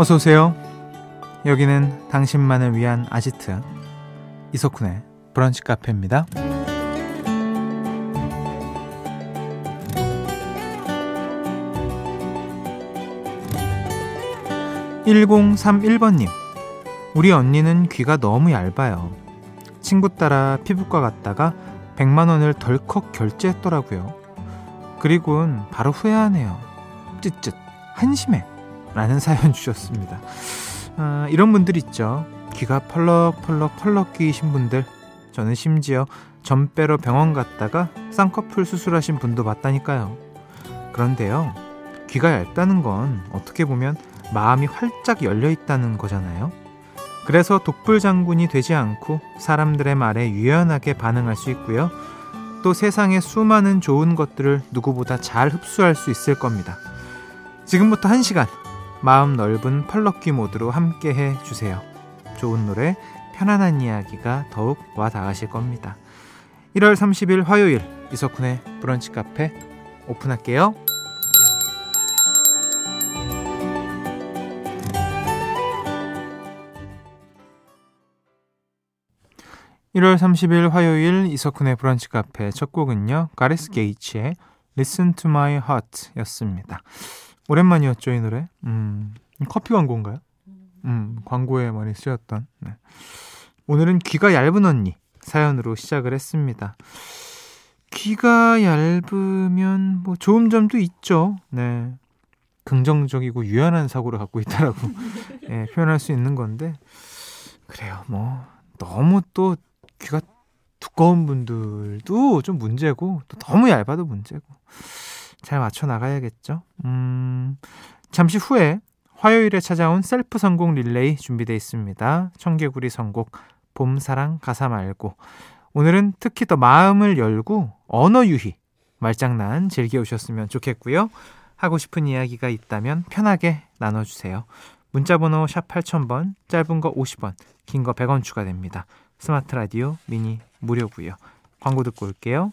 어서 오세요. 여기는 당신만을 위한 아지트 이석훈의 브런치 카페입니다. 1031번님, 우리 언니는 귀가 너무 얇아요. 친구 따라 피부과 갔다가 100만 원을 덜컥 결제했더라고요. 그리고는 바로 후회하네요. 쯧쯧, 한심해. 라는 사연 주셨습니다. 아, 이런 분들 있죠. 귀가 펄럭펄럭 펄럭 끼이신 분들. 저는 심지어 점 빼러 병원 갔다가 쌍꺼풀 수술하신 분도 봤다니까요. 그런데요. 귀가 얇다는 건 어떻게 보면 마음이 활짝 열려 있다는 거잖아요. 그래서 독불 장군이 되지 않고 사람들의 말에 유연하게 반응할 수 있고요. 또 세상의 수많은 좋은 것들을 누구보다 잘 흡수할 수 있을 겁니다. 지금부터 1시간 마음 넓은 펄럭귀 모드로 함께 해 주세요. 좋은 노래, 편안한 이야기가 더욱 와 닿으실 겁니다. 1월 30일 화요일 이석훈의 브런치 카페 오픈할게요. 1월 30일 화요일 이석훈의 브런치 카페 첫 곡은요. 가레스 게이츠의 Listen to My Heart 였습니다. 오랜만이었죠, 이 노래. 음, 커피 광고인가요? 음, 광고에 많이 쓰였던. 네. 오늘은 귀가 얇은 언니 사연으로 시작을 했습니다. 귀가 얇으면 뭐 좋은 점도 있죠. 네. 긍정적이고 유연한 사고를 갖고 있다라고 네, 표현할 수 있는 건데 그래요. 뭐 너무 또 귀가 두꺼운 분들도 좀 문제고 또 너무 얇아도 문제고 잘 맞춰 나가야겠죠. 음, 잠시 후에 화요일에 찾아온 셀프 선곡 릴레이 준비되어 있습니다. 청개구리 선곡 봄사랑 가사 말고 오늘은 특히 더 마음을 열고 언어 유희 말장난 즐겨 오셨으면 좋겠고요. 하고 싶은 이야기가 있다면 편하게 나눠주세요. 문자번호 샵 8000번, 짧은 거 50원, 긴 거 100원 추가됩니다. 스마트 라디오 미니 무료고요. 광고 듣고 올게요.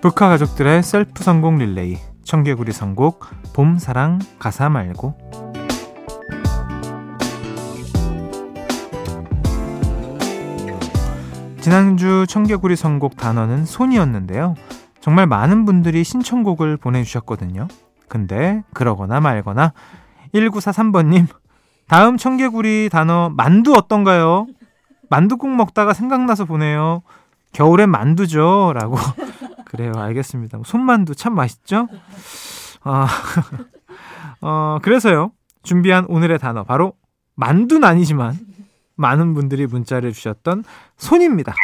북카 가족들의 셀프 성공 릴레이 청개구리 선곡 봄 사랑 가사 말고 지난주 청개구리 선곡 단어는 손이었는데요. 정말 많은 분들이 신청곡을 보내주셨거든요. 근데 그러거나 말거나 1943번님 다음 청개구리 단어 만두 어떤가요? 만두국 먹다가 생각나서 보내요. 겨울엔 만두죠. 라고 그래요. 알겠습니다. 손만두 참 맛있죠? 아, 어, 그래서요. 준비한 오늘의 단어 바로 만두는 아니지만 많은 분들이 문자를 주셨던 손입니다.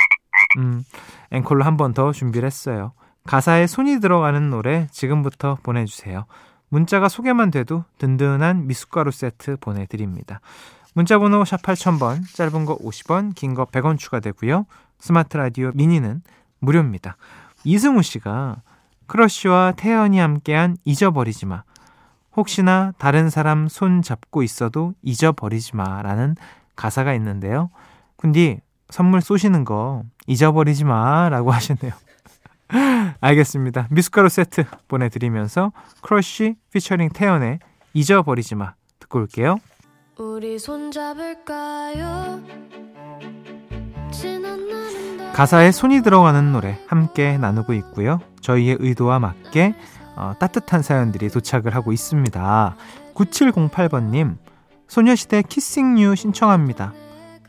음, 앵콜로 한 번 더 준비를 했어요. 가사에 손이 들어가는 노래 지금부터 보내주세요. 문자가 소개만 돼도 든든한 미숫가루 세트 보내드립니다. 문자번호 샵 8000번, 짧은 거 50원, 긴 거 100원 추가되고요. 스마트 라디오 미니는 무료입니다. 이승우 씨가 크러쉬와 태연이 함께한 잊어버리지 마. 혹시나 다른 사람 손 잡고 있어도 잊어버리지 마. 라는 가사가 있는데요. 근데 선물 쏘시는 거 잊어버리지 마. 라고 하셨네요. 알겠습니다. 미숫가루 세트 보내드리면서 크러쉬 피처링 태연의 잊어버리지 마. 듣고 올게요. 가사에 손이 들어가는 노래 함께 나누고 있고요. 저희의 의도와 맞게 어, 따뜻한 사연들이 도착을 하고 있습니다. 9708번님, 소녀시대 Kissing You 신청합니다.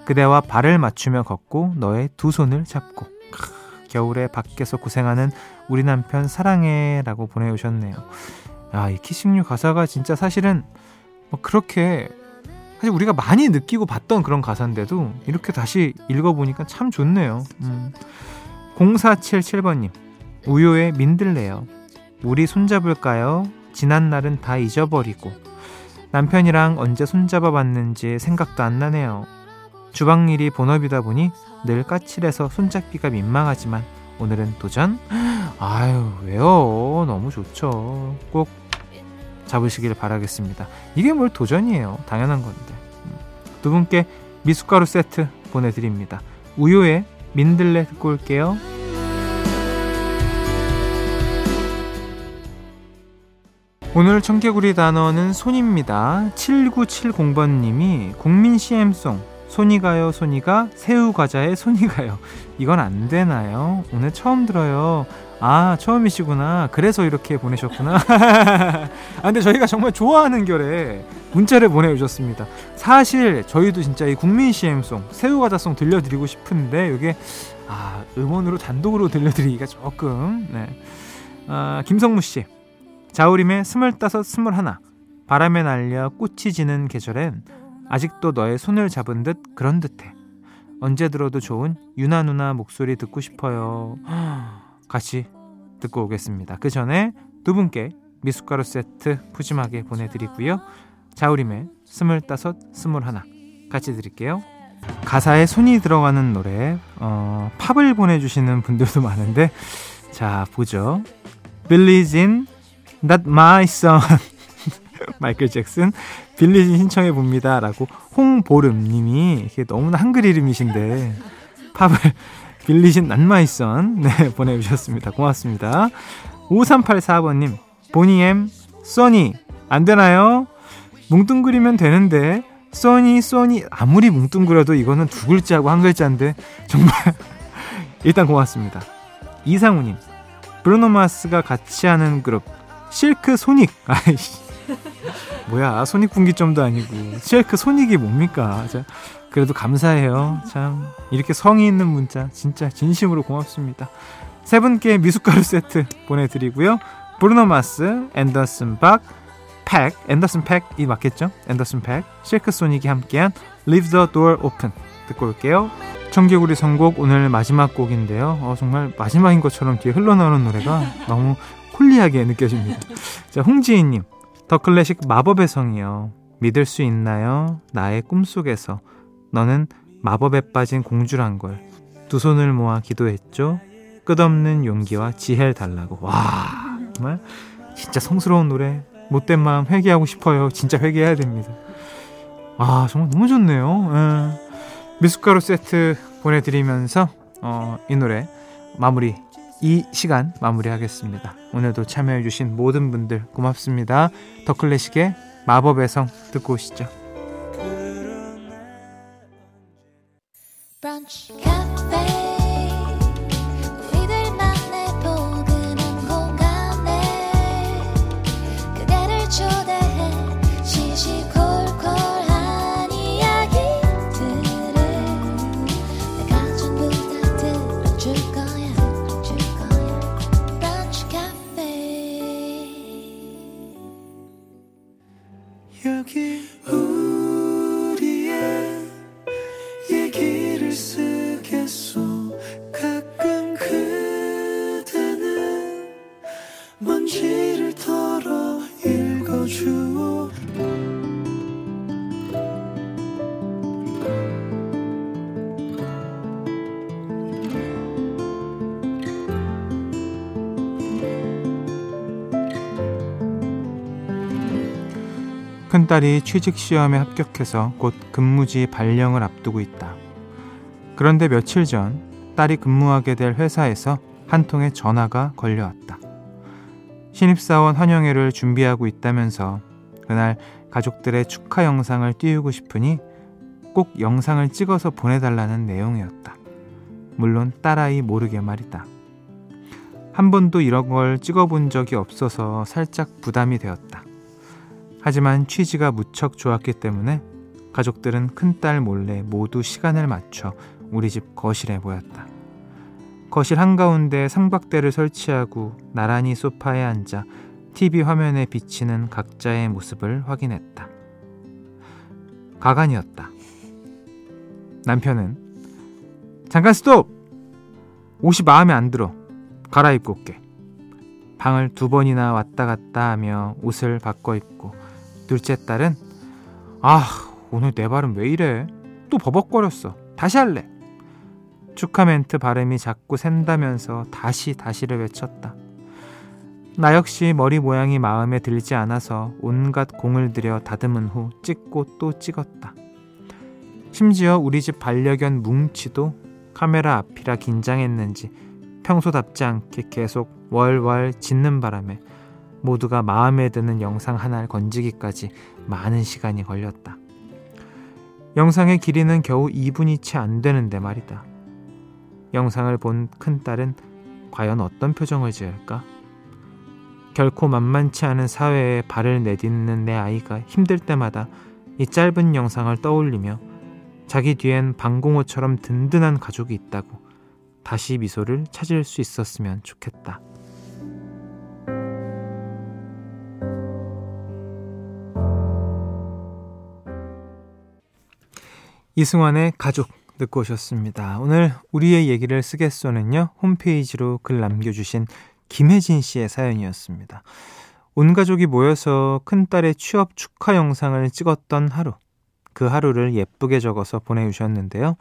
그대와 발을 맞추며 걷고 너의 두 손을 잡고. 크, 겨울에 밖에서 고생하는 우리 남편 사랑해 라고 보내오셨네요. 야, 이 키싱류 가사가 진짜 사실은 뭐 그렇게 사실 우리가 많이 느끼고 봤던 그런 가사인데도 이렇게 다시 읽어보니까 참 좋네요. 음. 0477번님, 우효의 민들레요. 우리 손잡을까요? 지난 날은 다 잊어버리고. 남편이랑 언제 손잡아 봤는지 생각도 안 나네요. 주방 일이 본업이다 보니 늘 까칠해서 손잡기가 민망하지만 오늘은 도전? 아유, 왜요? 너무 좋죠. 꼭 잡으시길 바라겠습니다. 이게 뭘 도전이에요. 당연한 건데. 음. 두 분께 미숫가루 세트 보내드립니다. 우유의 민들레 듣고 올게요. 오늘 청개구리 단어는 손입니다. 7970번님이 국민 CM송 손이 가요 손이 가 새우 과자에 손이 가요 이건 안 되나요? 오늘 처음 들어요. 아 처음이시구나. 그래서 이렇게 보내셨구나. 아 근데 저희가 정말 좋아하는 결에 문자를 보내주셨습니다. 사실 저희도 진짜 이 국민 CM송 새우과자송 들려드리고 싶은데 이게 아 음원으로 단독으로 들려드리기가 조금 네. 아, 김성무 씨 자우림의 스물다섯 스물하나 바람에 날려 꽃이 지는 계절엔 아직도 너의 손을 잡은 듯 그런 듯해. 언제 들어도 좋은 유나 누나 목소리 듣고 싶어요. 같이 듣고 오겠습니다. 그 전에 두 분께 미숫가루 세트 푸짐하게 보내드리고요. 자우림의 스물다섯 스물하나 같이 드릴게요. 가사에 손이 들어가는 노래 어, 팝을 보내주시는 분들도 많은데 자 보죠. 빌리진 Not my son. 마이클 잭슨 빌리진 신청해 봅니다 라고 홍보름님이 이게 너무나 한글 이름이신데 팝을 my son 네 보내주셨습니다. 고맙습니다. 5384번님 보니엠 써니 안 되나요? 뭉뚱그리면 되는데 써니 써니 아무리 뭉뚱그려도 이거는 두 글자고 한 글자인데 정말 일단 고맙습니다. 이상우님 브루노마스가 같이 하는 그룹 실크 소닉. 아이씨. 뭐야, 손익 분기점도 아니고. 실크 소닉이 뭡니까? 자, 그래도 감사해요. 참. 이렇게 성의 있는 문자, 진짜 진심으로 고맙습니다. 세 분께 미숫가루 세트 보내드리고요. 브루노 마스, 앤더슨 박, 팩, 앤더슨 팩이 맞겠죠? 앤더슨 팩, 실크 소닉이 함께한 Leave the Door Open 듣고 올게요. 청개구리 선곡 오늘 마지막 곡인데요. 어, 정말 마지막인 것처럼 뒤에 흘러나오는 노래가 너무 홀리하게 느껴집니다. 자, 홍지희님. 더 클래식 마법의 성이요. 믿을 수 있나요? 나의 꿈속에서. 너는 마법에 빠진 공주란 걸. 두 손을 모아 기도했죠. 끝없는 용기와 지혜를 달라고. 와, 정말 진짜 성스러운 노래. 못된 마음 회개하고 싶어요. 진짜 회개해야 됩니다. 아, 정말 너무 좋네요. 예. 미숫가루 세트 보내드리면서 어, 이 노래 마무리 이 시간 마무리하겠습니다. 오늘도 참여해주신 모든 분들 고맙습니다. 더 클래식의 마법의 성 듣고 오시죠. 큰딸이 취직시험에 합격해서 곧 근무지 발령을 앞두고 있다. 그런데 며칠 전 딸이 근무하게 될 회사에서 한 통의 전화가 걸려왔다. 신입사원 환영회를 준비하고 있다면서 그날 가족들의 축하 영상을 띄우고 싶으니 꼭 영상을 찍어서 보내달라는 내용이었다. 물론 딸아이 모르게 말이다. 한 번도 이런 걸 찍어본 적이 없어서 살짝 부담이 되었다. 하지만 취지가 무척 좋았기 때문에 가족들은 큰딸 몰래 모두 시간을 맞춰 우리 집 거실에 모였다. 거실 한가운데 상박대를 설치하고 나란히 소파에 앉아 TV 화면에 비치는 각자의 모습을 확인했다. 가관이었다. 남편은 잠깐 스톱! 옷이 마음에 안 들어. 갈아입고 올게. 방을 두 번이나 왔다 갔다 하며 옷을 바꿔 입고 둘째 딸은 아 오늘 내 발음 왜 이래? 또 버벅거렸어. 다시 할래. 축하 멘트 발음이 자꾸 샌다면서 다시 다시를 외쳤다. 나 역시 머리 모양이 마음에 들지 않아서 온갖 공을 들여 다듬은 후 찍고 또 찍었다. 심지어 우리 집 반려견 뭉치도 카메라 앞이라 긴장했는지 평소답지 않게 계속 월월 짖는 바람에 모두가 마음에 드는 영상 하나를 건지기까지 많은 시간이 걸렸다. 영상의 길이는 겨우 2분이 채 안 되는데 말이다. 영상을 본 큰딸은 과연 어떤 표정을 지을까? 결코 만만치 않은 사회에 발을 내딛는 내 아이가 힘들 때마다 이 짧은 영상을 떠올리며 자기 뒤엔 방공호처럼 든든한 가족이 있다고 다시 미소를 찾을 수 있었으면 좋겠다. 이승환의 가족 듣고 오셨습니다. 오늘 우리의 얘기를 쓰겠소는요, 홈페이지로 글 남겨주신 김혜진 씨의 사연이었습니다. 온 가족이 모여서 큰딸의 취업 축하 영상을 찍었던 하루. 그 하루를 예쁘게 적어서 보내주셨는데요.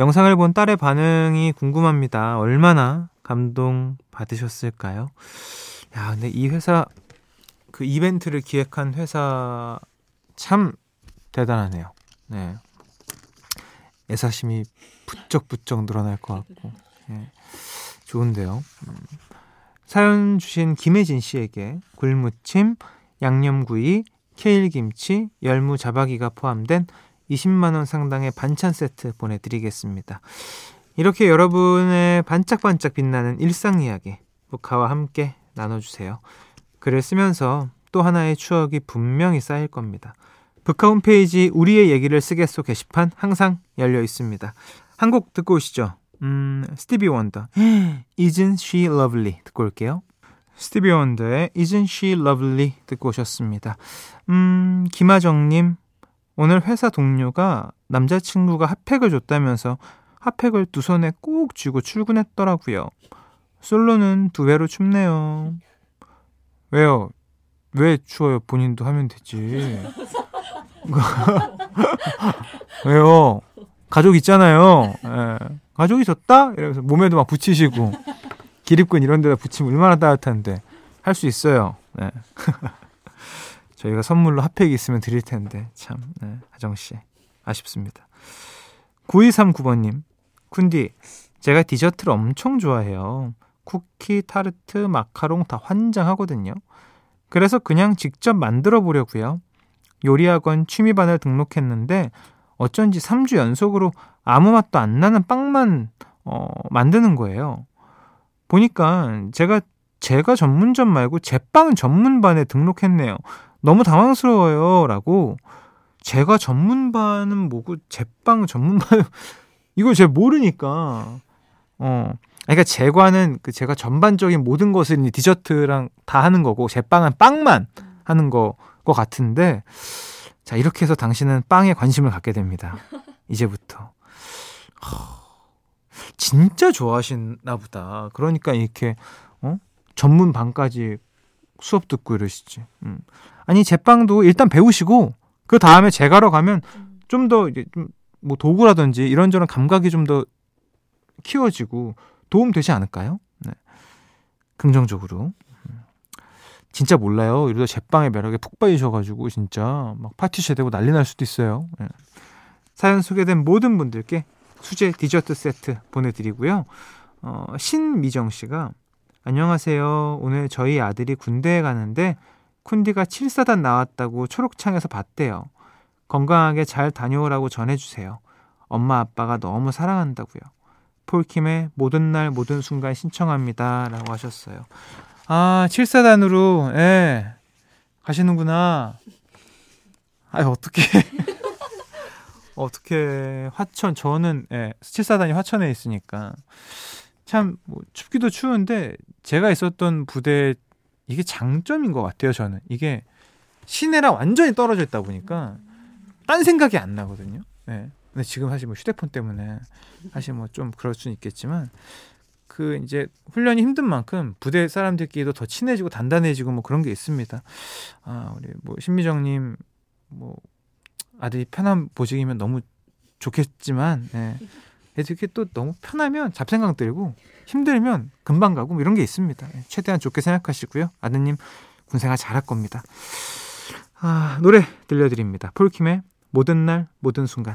영상을 본 딸의 반응이 궁금합니다. 얼마나 감동 받으셨을까요? 야, 근데 이 회사, 그 이벤트를 기획한 회사 참 대단하네요. 네. 애사심이 부쩍부쩍 늘어날 것 같고. 네. 좋은데요. 음. 사연 주신 김혜진 씨에게 굴무침, 양념구이, 케일김치, 열무 자박이가 포함된 20만원 상당의 반찬 세트 보내드리겠습니다. 이렇게 여러분의 반짝반짝 빛나는 일상 이야기, 북카와 함께 나눠주세요. 글을 쓰면서 또 하나의 추억이 분명히 쌓일 겁니다. 북카 홈페이지 우리의 얘기를 쓰겠소 게시판 항상 열려 있습니다. 한 곡 듣고 오시죠. 음, 스티비 원더. Isn't she lovely? 듣고 올게요. 스티비 원더의 Isn't she lovely? 듣고 오셨습니다. 음, 김하정님. 오늘 회사 동료가 남자친구가 핫팩을 줬다면서 핫팩을 두 손에 꼭 쥐고 출근했더라고요. 솔로는 두 배로 춥네요. 왜요? 왜 추워요? 본인도 하면 되지. 왜요? 가족 있잖아요. 예. 가족이 졌다? 이러면서 몸에도 막 붙이시고 기립근 이런 데다 붙이면 얼마나 따뜻한데 할 수 있어요. 네. 저희가 선물로 핫팩이 있으면 드릴 텐데 참 네. 하정 씨 아쉽습니다. 9239번님 쿤디 제가 디저트를 엄청 좋아해요. 쿠키, 타르트, 마카롱 다 환장하거든요. 그래서 그냥 직접 만들어 보려고요. 요리학원 취미반을 등록했는데 어쩐지 3주 연속으로 아무 맛도 안 나는 빵만 어, 만드는 거예요. 보니까 제가 제가 전문점 말고 제빵 전문반에 등록했네요. 너무 당황스러워요. 라고. 제가 전문반은 뭐고, 제빵 전문반, 이걸 제가 모르니까. 어. 그러니까 제과는 그 제가 전반적인 모든 것을 디저트랑 다 하는 거고, 제빵은 빵만 하는 거, 거 같은데, 자, 이렇게 해서 당신은 빵에 관심을 갖게 됩니다. 이제부터. 진짜 좋아하시나 보다. 그러니까 이렇게, 어? 전문 반까지 수업 듣고 이러시지. 음. 아니, 제빵도 일단 배우시고, 그 다음에 제가러 가면 좀 더 이제 좀 뭐 도구라든지 이런저런 감각이 좀 더 키워지고 도움 되지 않을까요? 네. 긍정적으로. 진짜 몰라요. 이러다 제빵의 매력에 푹 빠지셔가지고 진짜 막 파티쉐 되고 난리 날 수도 있어요. 네. 사연 소개된 모든 분들께 수제 디저트 세트 보내드리고요. 어, 신미정 씨가 안녕하세요. 오늘 저희 아들이 군대에 가는데 쿤디가 7사단 나왔다고 초록창에서 봤대요. 건강하게 잘 다녀오라고 전해주세요. 엄마 아빠가 너무 사랑한다고요. 폴킴의 모든 날 모든 순간 신청합니다. 라고 하셨어요. 아, 7사단으로, 예, 가시는구나. 아유, 어떻게. 어떻게, 화천, 저는, 예, 7사단이 화천에 있으니까. 참, 뭐, 춥기도 추운데, 제가 있었던 부대, 이게 장점인 것 같아요. 저는 이게 시내랑 완전히 떨어져 있다 보니까 딴 생각이 안 나거든요. 네. 근데 지금 사실 뭐 휴대폰 때문에 사실 뭐 좀 그럴 수는 있겠지만 그 이제 훈련이 힘든 만큼 부대 사람들끼리도 더 친해지고 단단해지고 뭐 그런 게 있습니다. 아 우리 뭐 신미정님 뭐 아들이 편한 보직이면 너무 좋겠지만 네. 이렇게 또 너무 편하면 잡생각 들고 힘들면 금방 가고 뭐 이런 게 있습니다. 네, 최대한 좋게 생각하시고요. 아드님 군생활 잘할 겁니다. 아, 노래 들려드립니다. 폴킴의 모든 날 모든 순간.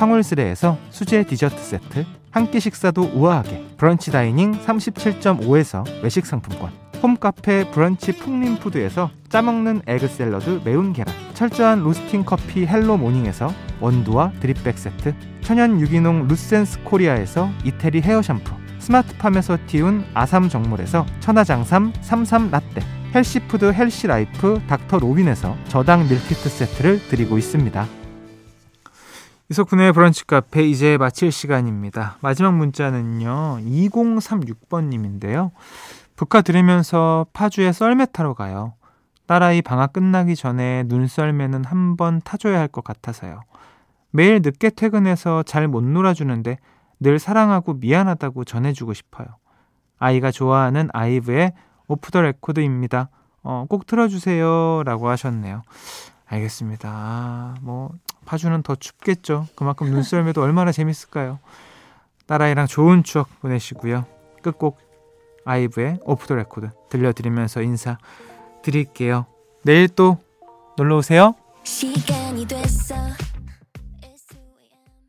황홀스레에서 수제 디저트 세트, 한 끼 식사도 우아하게 브런치 다이닝 37.5에서 외식 상품권, 홈카페 브런치 풍림푸드에서 짜먹는 에그 샐러드 매운 계란 철저한 로스팅 커피 헬로 모닝에서 원두와 드립백 세트 천연 유기농 루센스 코리아에서 이태리 헤어 샴푸 스마트팜에서 띄운 아삼 정물에서 천하장삼 삼삼 라떼 healthy food healthy life 닥터 로빈에서 저당 밀키트 세트를 드리고 있습니다. 이석훈의 브런치 카페 이제 마칠 시간입니다. 마지막 문자는요. 2036번님인데요. 브카 들으면서 파주에 썰매 타러 가요. 딸아이 방학 끝나기 전에 눈썰매는 한 번 타줘야 할 것 같아서요. 매일 늦게 퇴근해서 잘 못 놀아주는데 늘 사랑하고 미안하다고 전해주고 싶어요. 아이가 좋아하는 아이브의 Off The Record입니다. 어, 꼭 틀어주세요. 라고 하셨네요. 알겠습니다. 아, 뭐, 파주는 더 춥겠죠. 그만큼 눈썰매도 얼마나 재밌을까요? 딸아이랑 좋은 추억 보내시고요. 끝곡 아이브의 Off The Record 들려드리면서 인사 드릴게요. 내일 또 놀러 오세요.